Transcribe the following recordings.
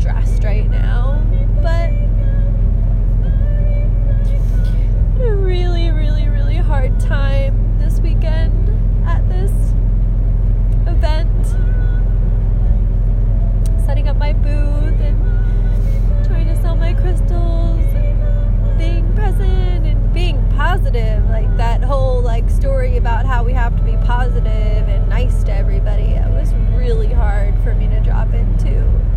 stressed right now, but a really, really, really hard time this weekend at this event, setting up my booth and trying to sell my crystals and being present and being positive. Like that whole like story about how we have to be positive and nice to everybody. It was really hard for me to drop into.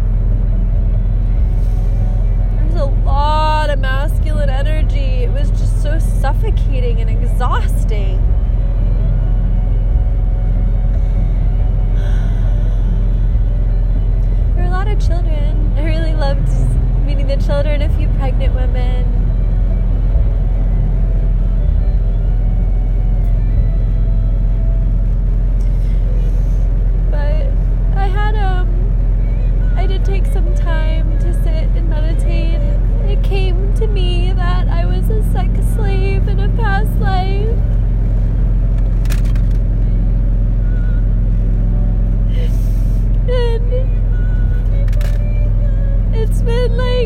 There's a lot of masculine energy. It was just so suffocating and exhausting.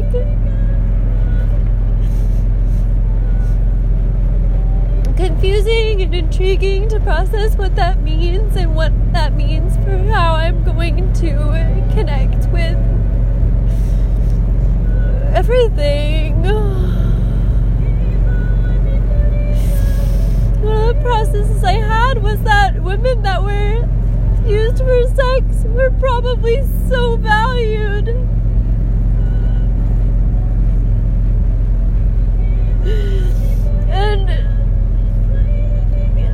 Like confusing and intriguing to process what that means and what that means for how I'm going to connect with everything. One of the processes I had was that women that were used for sex were probably so valued. And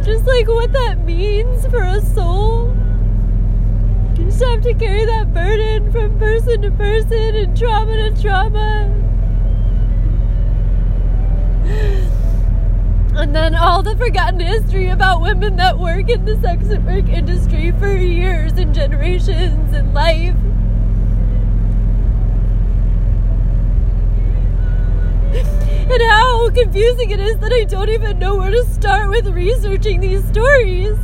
just like what that means for a soul. You just have to carry that burden from person to person and trauma to trauma. And then all the forgotten history about women that work in the sex work industry for years and generations and life. How confusing it is that I don't even know where to start with researching these stories.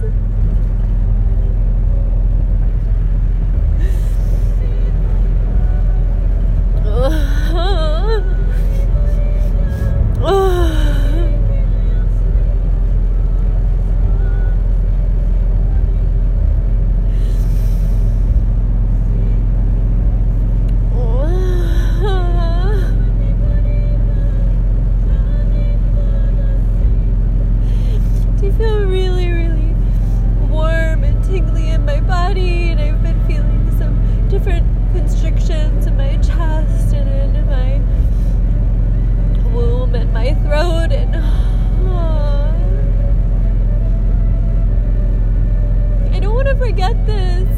Forget this.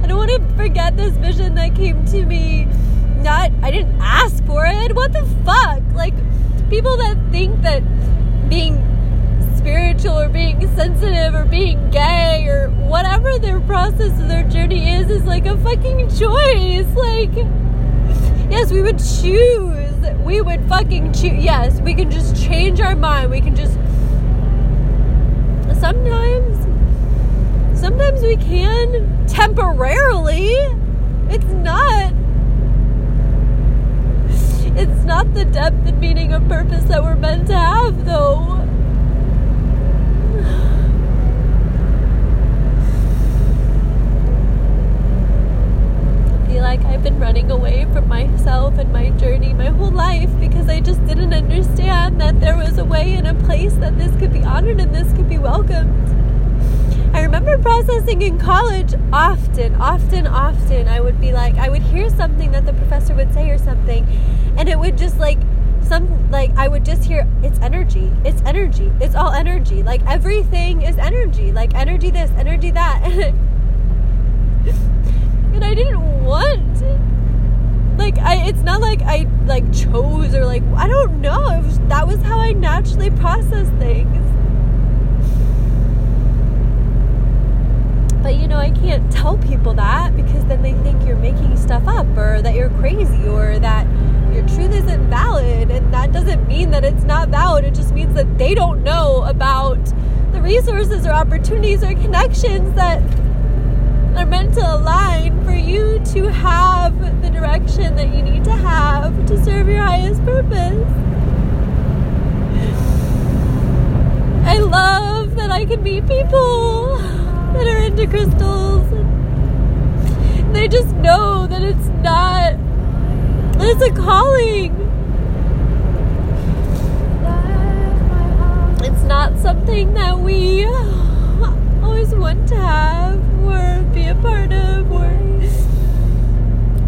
I don't want to forget this vision that came to me. Not I didn't ask for it. What the fuck? Like people that think that being spiritual or being sensitive or being gay or whatever their process of their journey is is like a fucking choice. Like, yes, we would choose. We would fucking choose. Yes, we can just change our mind. We can just. Sometimes. Sometimes we can temporarily. It's not. It's not the depth and meaning of purpose that we're meant to have, though. I feel like I've been running away from myself and my journey my whole life because I just didn't understand that there was a way and a place that this could be honored and this could be welcomed. I remember processing in college often, often, often. I would be like, I would hear something that the professor would say or something, and it would just like, some like I would just hear it's energy, it's energy, it's all energy. Like everything is energy, like energy this, energy that. and I didn't want like I it's not like I like chose or like I don't know. Was, that was how I naturally process things. But you know, I can't tell people that because then they think you're making stuff up or that you're crazy or that your truth isn't valid and that doesn't mean that it's not valid. It just means that they don't know about the resources or opportunities or connections that are meant to align for you to have the direction that you need to have to serve your highest purpose. I love that I can meet people that are into crystals. They just know that it's not, it's a calling. It's not something that we always want to have or be a part of or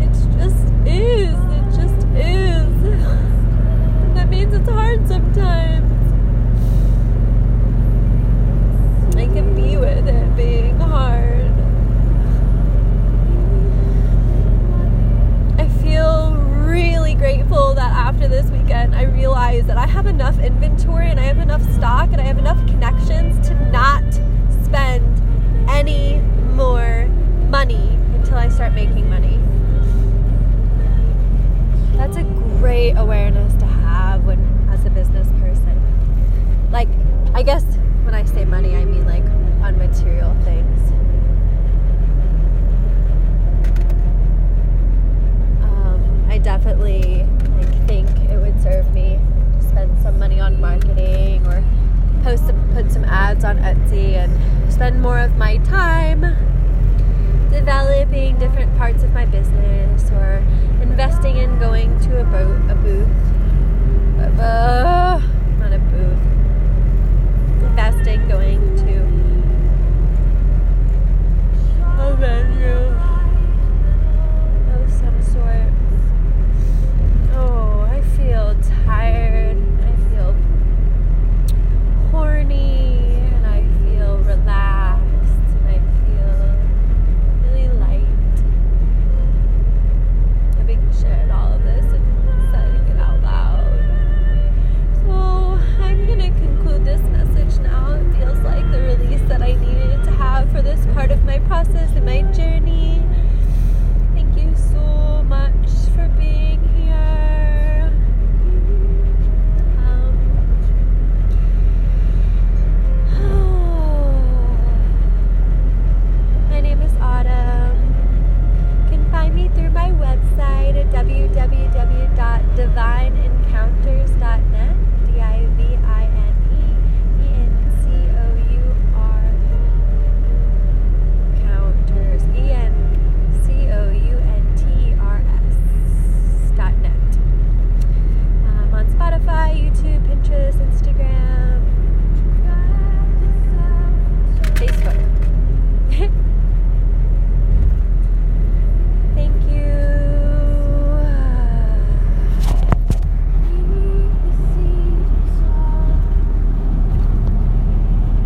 it just is it just is that means it's hard sometimes I can be with it being hard I feel really grateful that after this weekend I realized that I have enough inventory and I have enough stock and I have enough connections to not spend any more money until I start making money. That's a great awareness to have when as a business person. Like, I guess when I say money, I mean like on material things. Um, I definitely like think it would serve me to spend some money on marketing or post some, put some ads on Etsy and spend more of my time developing www.divineencounters.net.